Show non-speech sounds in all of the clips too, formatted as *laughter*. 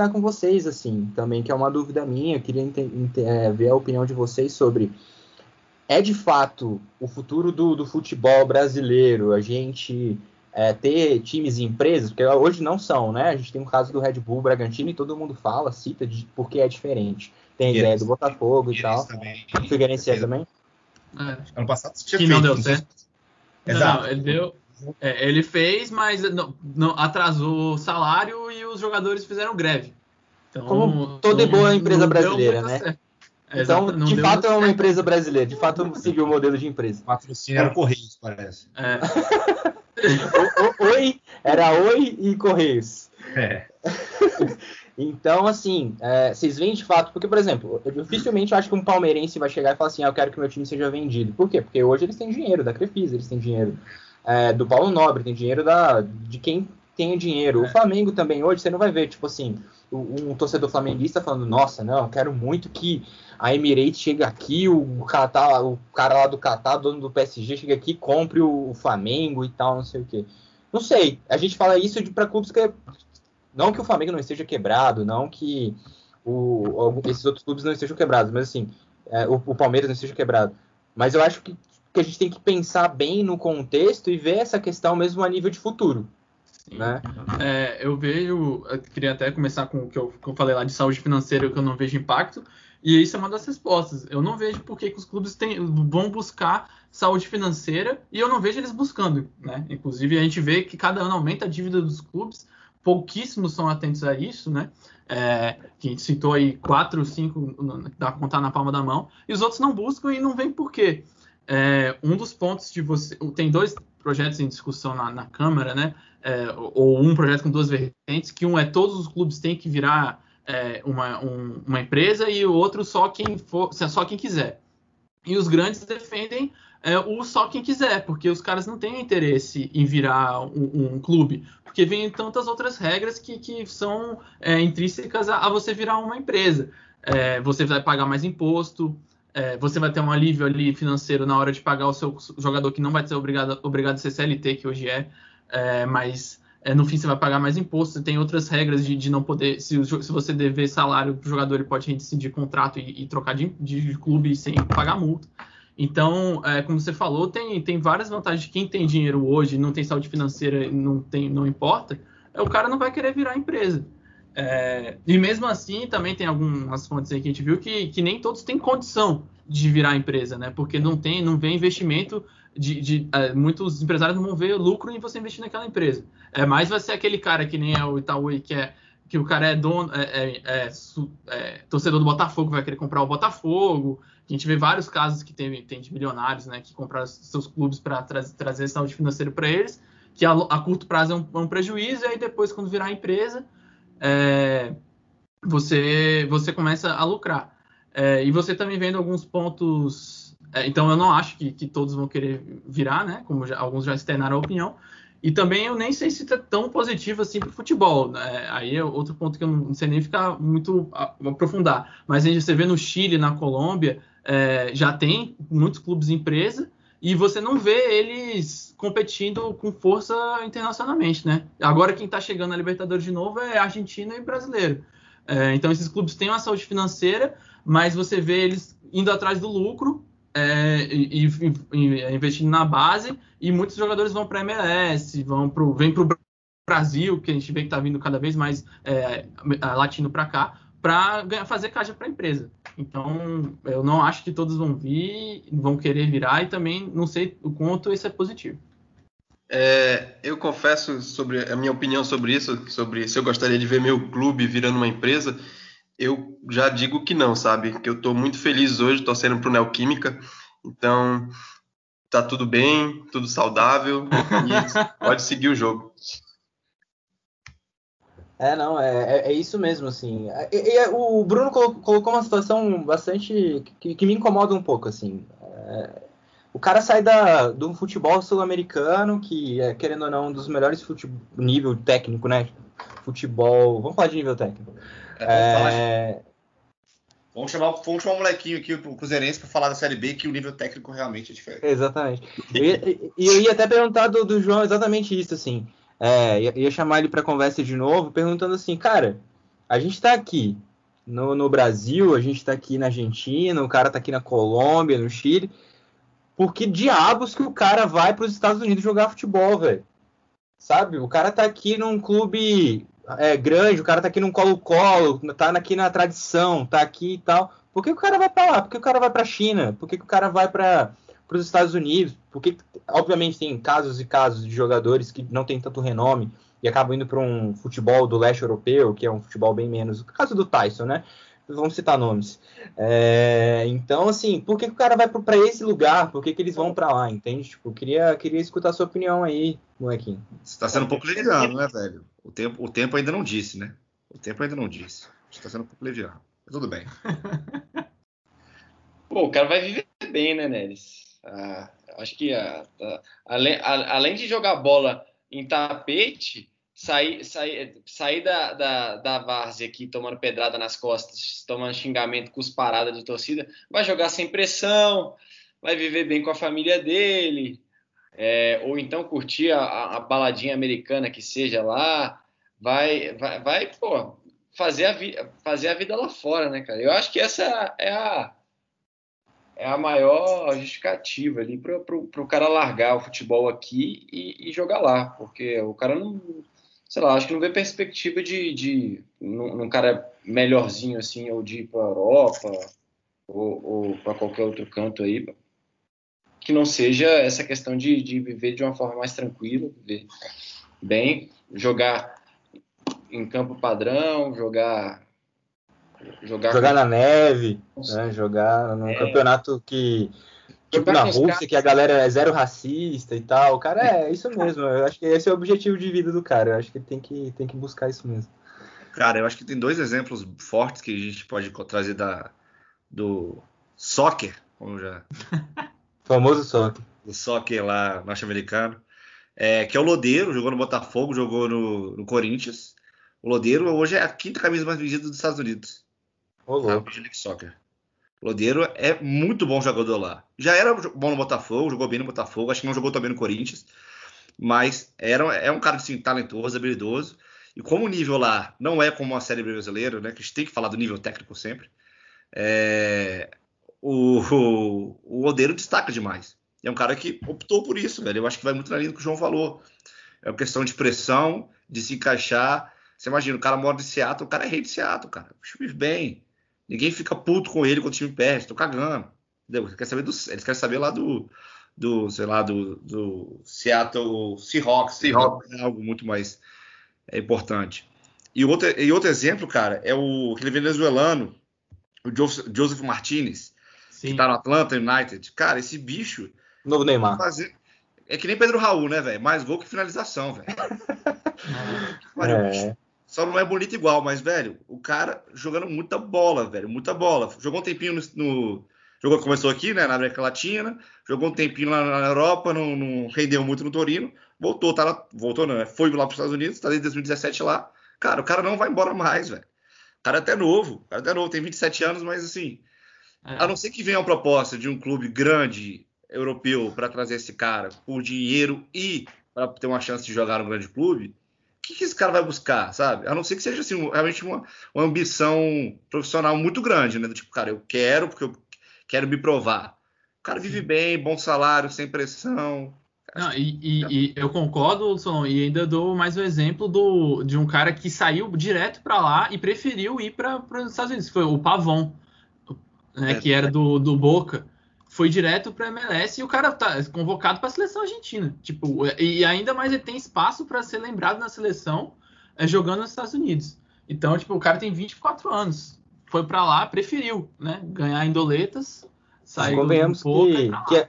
comentar com vocês, assim, também, que é uma dúvida minha, eu queria é, ver a opinião de vocês sobre. É de fato o futuro do, do futebol brasileiro a gente é, ter times e empresas, porque hoje não são, né? A gente tem um caso do Red Bull Bragantino e todo mundo fala, cita de porque é diferente. Tem a ideia do Botafogo e tal. Também. Figueirense é também? É. Ano passado tinha que feito, não deu certo. Exato. Não, ele deu, é, ele fez, mas não, não, atrasou o salário e os jogadores fizeram greve. Então, Como toda boa empresa brasileira, né? Então, de fato, é uma empresa brasileira. De fato, seguiu o modelo de empresa. Patrocínio era Correios, parece. É. oi, era Oi e Correios. É. *laughs* Então, assim, é, vocês veem de fato, porque, por exemplo, eu dificilmente acho que um palmeirense vai chegar e falar assim, ah, eu quero que meu time seja vendido. Por quê? Porque hoje eles têm dinheiro da Crefisa, eles têm dinheiro é, do Paulo Nobre, tem dinheiro da, de quem tem dinheiro. É. O Flamengo também hoje, você não vai ver, tipo assim, um, torcedor flamenguista falando, nossa, não, quero muito que a Emirates chegue aqui, o, Catar, o cara lá do Catar, dono do PSG, chegue aqui compre o, o Flamengo e tal, não sei o quê. Não sei, a gente fala isso para clubes que. Não que o Flamengo não esteja quebrado, não que o, esses outros clubes não estejam quebrados, mas assim, é, o, o Palmeiras não esteja quebrado. Mas eu acho que que a gente tem que pensar bem no contexto e ver essa questão mesmo a nível de futuro. Né? É, eu vejo, eu queria até começar com o que eu, que eu, falei lá de saúde financeira, que eu não vejo impacto, e isso é uma das respostas. Eu não vejo por que, os clubes tem, vão buscar saúde financeira, e eu não vejo eles buscando. Né? Inclusive, a gente vê que cada ano aumenta a dívida dos clubes, pouquíssimos são atentos a isso, né? É, que a gente citou aí quatro, cinco, dá pra contar na palma da mão, e os outros não buscam e não vem por quê. É, um dos pontos de você. Tem dois projetos em discussão na, na Câmara, né? É, ou um projeto com duas vertentes, que um é todos os clubes têm que virar é, uma, um, uma empresa e o outro só quem for, só quem quiser. E os grandes defendem é, o só quem quiser, porque os caras não têm interesse em virar um, um clube, porque vem tantas outras regras que, que são é, intrínsecas a, a, você virar uma empresa. É, você vai pagar mais imposto, é, você vai ter um alívio ali financeiro na hora de pagar o seu jogador que não vai ser obrigado, obrigado a ser CLT, que hoje é, é mas é, no fim você vai pagar mais imposto, tem outras regras de, de não poder, se, se, você dever salário para o jogador, ele pode rescindir contrato e, e trocar de, de, clube sem pagar multa. Então, é, como você falou, tem, tem várias vantagens. Quem tem dinheiro hoje, não tem saúde financeira, não, tem, não importa, é, o cara não vai querer virar empresa. É, e mesmo assim, também tem algumas fontes aí que a gente viu que, que nem todos têm condição de virar empresa, né? Porque não tem, não vê investimento de, de é, muitos empresários não vão ver lucro em você investir naquela empresa. É mais vai ser aquele cara que nem é o Itaú que é que o cara é dono, é, é, é, é, torcedor do Botafogo, vai querer comprar o Botafogo. A gente vê vários casos que tem, tem de milionários, né, que compraram seus clubes para tra trazer saúde financeira para eles, que a, a, curto prazo é um, é um prejuízo, e aí depois, quando virar empresa, é, você, você começa a lucrar. É, e você também vendo alguns pontos. É, então, eu não acho que, que, todos vão querer virar, né? Como já, alguns já externaram a opinião. E também eu nem sei se está tão positivo assim para o futebol. Né? Aí é outro ponto que eu não sei nem ficar muito a, aprofundar. Mas a gente, você vê no Chile, na Colômbia, é, já tem muitos clubes empresa e você não vê eles competindo com força internacionalmente, né? Agora quem está chegando na Libertadores de novo é Argentina e brasileiro. É, então esses clubes têm uma saúde financeira, mas você vê eles indo atrás do lucro é, e, e, e, investindo na base e muitos jogadores vão para a MLS, vão pro, vem para o Brasil, que a gente vê que está vindo cada vez mais é, latino para cá, para fazer caixa para a empresa. Então, eu não acho que todos vão vir, vão querer virar e também não sei o quanto isso é positivo. É, eu confesso sobre a minha opinião sobre isso, sobre se eu gostaria de ver meu clube virando uma empresa, eu já digo que não, sabe? Que eu estou muito feliz hoje torcendo para o Neoquímica, então tá tudo bem, tudo saudável, *laughs* pode seguir o jogo. É, não, é, é, é, isso mesmo, assim. E, e, o Bruno colocou, uma situação bastante que, que, me incomoda um pouco, assim. É, O cara sai da, do futebol sul-americano, que é, querendo ou não, um dos melhores futebol, nível técnico, né? Futebol. Vamos falar de nível técnico. É, é... Vamos chamar, vamos chamar um molequinho aqui, o Cruzeirense, para falar da Série B, que o nível técnico realmente é diferente. Exatamente. E eu, eu, ia até perguntar do, do, João exatamente isso, assim. É, ia, ia chamar ele para conversa de novo, perguntando assim, cara, a gente está aqui no, no, Brasil, a gente está aqui na Argentina, o cara está aqui na Colômbia, no Chile. Por que diabos que o cara vai para os Estados Unidos jogar futebol, velho? Sabe? O cara tá aqui num clube é, grande, o cara tá aqui num colo-colo, tá aqui na tradição, tá aqui e tal. Por que o cara vai para lá? Por que o cara vai para a China? Por que o cara vai para os Estados Unidos? Porque, obviamente, tem casos e casos de jogadores que não tem tanto renome e acabam indo para um futebol do leste europeu, que é um futebol bem menos. O caso do Tyson, né? Vamos citar nomes. É, então, assim, por que, que o cara vai para esse lugar? Por que, que eles vão para lá? Entende? Tipo, queria, queria escutar a sua opinião aí, molequinho. Você está sendo um pouco leviano, né, velho? O tempo, o tempo ainda não disse, né? O tempo ainda não disse. Você está sendo um pouco leviano. Mas tudo bem. *laughs* Pô, o cara vai viver bem, né, Neres? Ah, acho que ah, ah, além, além de jogar bola em tapete, sair, sair, sair da, da, da várzea aqui tomando pedrada nas costas, tomando xingamento, cusparada de torcida, vai jogar sem pressão, vai viver bem com a família dele, é, ou então curtir a, a, baladinha americana que seja lá, vai, vai, vai pô, fazer a, vi, fazer a vida lá fora, né, cara? Eu acho que essa é a, é a maior justificativa ali para o cara largar o futebol aqui e, e, jogar lá, porque o cara não, sei lá, acho que não vê perspectiva de, de num, cara melhorzinho assim, ou de ir para Europa ou, ou para qualquer outro canto aí, que não seja essa questão de, de viver de uma forma mais tranquila, viver bem, jogar em campo padrão, jogar Jogar, jogar na neve, né? jogar num é. campeonato que. Tipo na Rússia, que a galera é zero racista e tal. O cara é isso mesmo. Eu acho que esse é o objetivo de vida do cara. Eu acho que tem que, tem que buscar isso mesmo. Cara, eu acho que tem dois exemplos fortes que a gente pode trazer da, do soccer, como já. *laughs* famoso soccer. Do soccer lá norte-americano. É, que é o Lodeiro, jogou no Botafogo, jogou no, no Corinthians. O Lodeiro hoje é a quinta camisa mais vendida dos Estados Unidos. Tá? Major League Soccer. O Lodeiro é muito bom jogador lá. Já era bom no Botafogo, jogou bem no Botafogo, acho que não jogou também no Corinthians. Mas era, é um cara assim, talentoso, habilidoso. E como o nível lá não é como a série brasileira, né? Que a gente tem que falar do nível técnico sempre. É, o, o, o Lodeiro destaca demais. É um cara que optou por isso, velho. Eu acho que vai muito na linha do que o João falou. É uma questão de pressão, de se encaixar. Você imagina, o cara mora de Seattle, o cara é rei de Seattle, cara. O time bem. Ninguém fica puto com ele quando o time perde, tô cagando. Entendeu? Quer saber do, eles querem saber lá do, do sei lá, do, do Seattle Seahawks. Seahawks. É algo muito mais é, importante. E outro, e outro exemplo, cara, é o aquele venezuelano, o Joseph, Joseph Martinez, Sim. que tá no Atlanta United. Cara, esse bicho. Novo Neymar. Fazer, é que nem Pedro Raul, né, velho? Mais gol que finalização, velho. *laughs* é. Só não é bonito igual, mas, velho, o cara jogando muita bola, velho, muita bola. Jogou um tempinho no. no jogou, começou aqui, né, na América Latina, jogou um tempinho lá na Europa, não, não rendeu muito no Torino, voltou, tá lá, voltou não, né, foi lá para os Estados Unidos, tá desde 2017 lá. Cara, o cara não vai embora mais, velho. O cara é até novo, o cara é até novo, tem 27 anos, mas assim, é. a não ser que venha uma proposta de um clube grande europeu para trazer esse cara por dinheiro e para ter uma chance de jogar no grande clube, que, que esse cara vai buscar, sabe? A não ser que seja assim, realmente uma, uma ambição profissional muito grande, né? Tipo, cara, eu quero porque eu quero me provar. O cara vive bem, bom salário, sem pressão. Não, e, e, e, eu concordo, Solon, e ainda dou mais um exemplo do, de um cara que saiu direto para lá e preferiu ir para os Estados Unidos. Foi o Pavon, né, é, que era do, do Boca foi direto para MLS e o cara tá convocado para a seleção argentina. Tipo, e ainda mais ele tem espaço para ser lembrado na seleção é, jogando nos Estados Unidos. Então, tipo, o cara tem 24 anos. Foi para lá, preferiu, né? Ganhar em doletas, sair Convenhamos do que, que a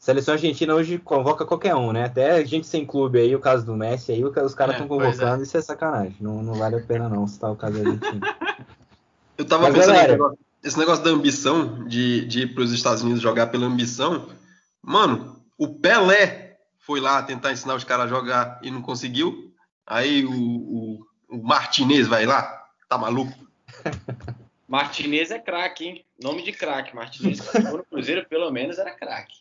seleção argentina hoje convoca qualquer um, né? Até gente sem clube aí, o caso do Messi aí, os caras estão é, é, convocando, é. isso é sacanagem. Não, não vale a pena não citar o caso argentino. *laughs* Eu tava Mas, pensando galera, esse negócio da ambição, de, de ir para os Estados Unidos jogar pela ambição, Mano, o Pelé foi lá tentar ensinar os caras a jogar e não conseguiu. Aí o, o, o Martinez vai lá, tá maluco? *laughs* Martinez é craque, hein? Nome de craque. Martinez, quando no Cruzeiro, pelo menos, era craque.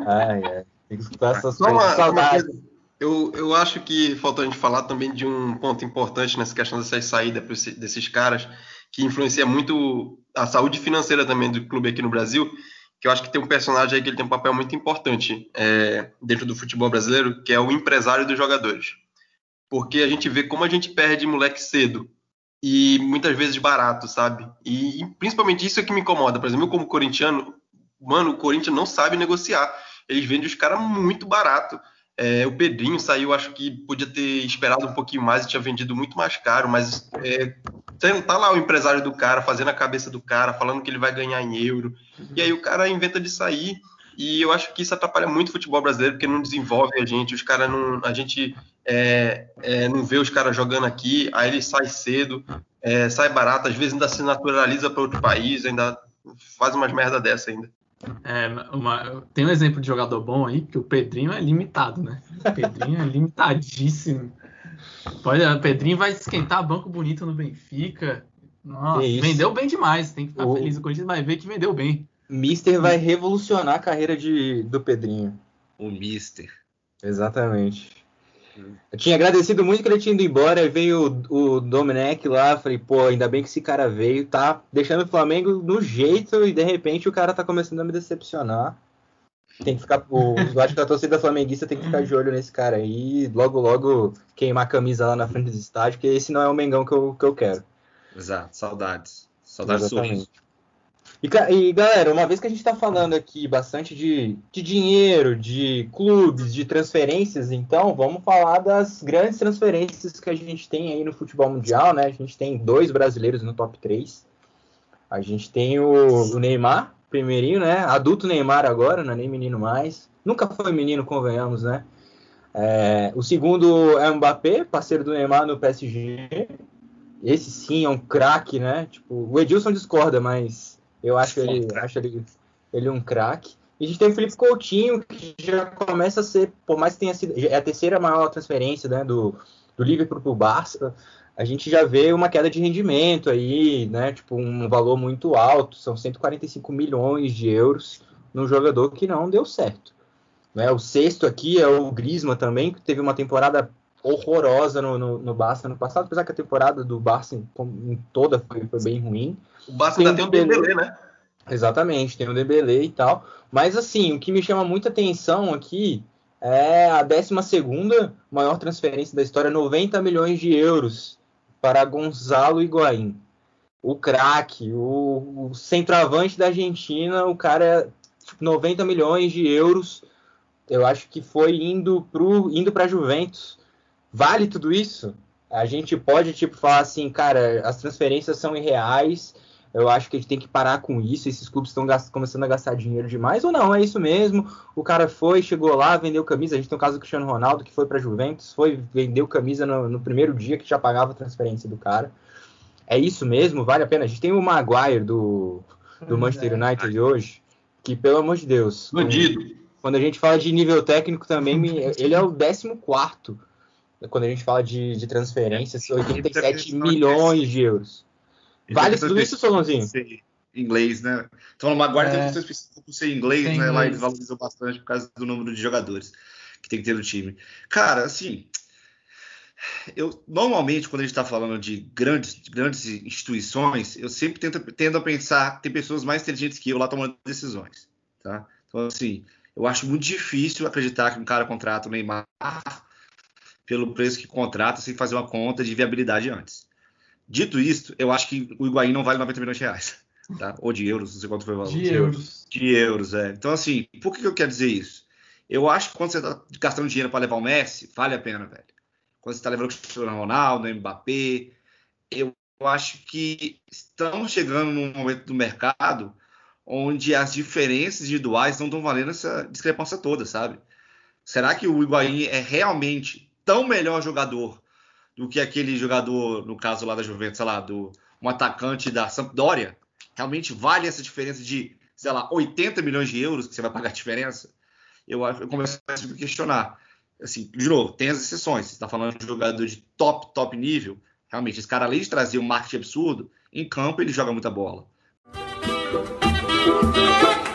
Ai, é. Tem que escutar essas Só uma- coisas. Coisa. Eu, eu acho que faltou a gente falar também de um ponto importante nessa questão dessas saídas desses caras, que influencia muito a saúde financeira também do clube aqui no Brasil, que eu acho que tem um personagem aí que ele tem um papel muito importante é, dentro do futebol brasileiro, que é o empresário dos jogadores. Porque a gente vê como a gente perde moleque cedo e muitas vezes barato, sabe? E, principalmente isso é que me incomoda. Por exemplo, eu como corintiano, mano, o Corinthians não sabe negociar. Eles vendem os caras muito barato. É, o Pedrinho saiu, acho que podia ter esperado um pouquinho mais e tinha vendido muito mais caro, mas é, tá lá o empresário do cara, fazendo a cabeça do cara, falando que ele vai ganhar em euro. E aí o cara inventa de sair. E eu acho que isso atrapalha muito o futebol brasileiro, porque não desenvolve a gente, os caras não. A gente é, é, não vê os caras jogando aqui, aí ele sai cedo, é, sai barato, às vezes ainda se naturaliza para outro país, ainda faz umas merda dessa ainda. É, uma- tem um exemplo de jogador bom aí, que o Pedrinho é limitado, né? O Pedrinho é limitadíssimo. Pode, o Pedrinho vai esquentar banco bonito no Benfica. Nossa, vendeu bem demais. Tem que ficar O- feliz. O Corinthians vai ver que vendeu bem. Mister vai revolucionar a carreira de, do Pedrinho. O Mister. Exatamente. Eu tinha agradecido muito que ele tinha ido embora, aí veio o, o Domenech lá, falei, pô, ainda bem que esse cara veio, tá deixando o Flamengo no jeito e de repente o cara tá começando a me decepcionar. Tem que ficar, o, eu acho que a torcida flamenguista tem que ficar de olho nesse cara aí, logo logo queimar a camisa lá na frente do estádio, porque esse não é o Mengão que eu, que eu quero. Exato, saudades. Saudades Exatamente. sorriso. E, e, galera, uma vez que a gente está falando aqui bastante de, de dinheiro, de clubes, de transferências, então vamos falar das grandes transferências que a gente tem aí no futebol mundial, né? A gente tem dois brasileiros no top 3. A gente tem o, o Neymar, primeirinho, né? Adulto Neymar agora, não é nem menino mais. Nunca foi menino, convenhamos, né? É, o segundo é o Mbappé, parceiro do Neymar no PSG. Esse sim é um craque, né? Tipo, o Edilson discorda, mas eu acho ele, acho ele, ele um craque. E a gente tem o Felipe Coutinho, que já começa a ser, por mais que tenha sido, é a terceira maior transferência né, do, do Liverpool para o Barça, a gente já vê uma queda de rendimento aí, né? Tipo, um valor muito alto, são 145 milhões de euros num jogador que não deu certo. Né? O sexto aqui é o Griezmann também, que teve uma temporada horrorosa no, no, no Barça no passado, apesar que a temporada do Barça em, em toda foi, foi bem ruim. O Barça Tem ainda tem o Dembélé, Dembélé. né? Exatamente, tem o Dembélé e tal. Mas assim, o que me chama muita atenção aqui é a 12 maior transferência da história, 90 milhões de euros para Gonzalo Higuaín. O craque, o, o centroavante da Argentina, o cara é 90 milhões de euros. Eu acho que foi indo pro indo para Juventus. Vale tudo isso? A gente pode tipo falar assim, cara, as transferências são irreais. Eu acho que a gente tem que parar com isso. Esses clubes estão começando a gastar dinheiro demais ou não? É isso mesmo. O cara foi, chegou lá, vendeu camisa. A gente tem o caso do Cristiano Ronaldo que foi para Juventus, foi vendeu camisa no, no, primeiro dia que já pagava a transferência do cara. É isso mesmo? Vale a pena? A gente tem o Maguire do, do Manchester United hoje, que pelo amor de Deus. Bandido. Quando a gente fala de nível técnico também, *laughs* ele é o 14 quando a gente fala de, de transferências, 87 milhões de euros. Vale tudo isso, Solonzinho? Inglês, né? Então, o Maguire é. tem por ser inglês, né? Inglês. Lá eles valorizam bastante por causa do número de jogadores que tem que ter no time. Cara, assim, eu normalmente quando a gente está falando de grandes, de grandes instituições, eu sempre tento, tendo a pensar tem pessoas mais inteligentes que eu lá tomando decisões, tá? Então, assim, eu acho muito difícil acreditar que um cara contrata o Neymar pelo preço que contrata sem fazer uma conta de viabilidade antes. Dito isto, eu acho que o Higuaín não vale 90 milhões de reais. Tá? Ou de euros, não sei quanto foi o valor. De euros. De euros, é. Então, assim, por que eu quero dizer isso? Eu acho que quando você está gastando dinheiro para levar o Messi, vale a pena, velho. Quando você está levando o Cristiano Ronaldo, o Mbappé, eu acho que estamos chegando num momento do mercado onde as diferenças individuais não estão valendo essa discrepância toda, sabe? Será que o Higuaín é realmente tão melhor jogador do que aquele jogador, no caso lá da Juventus, sei lá, do um atacante da Sampdoria? Realmente vale essa diferença de sei lá, 80 milhões de euros que você vai pagar a diferença, eu, eu começo a questionar. Assim, de novo, tem as exceções. Você está falando de um jogador de top, top nível. Realmente, esse cara, além de trazer um marketing absurdo, em campo ele joga muita bola.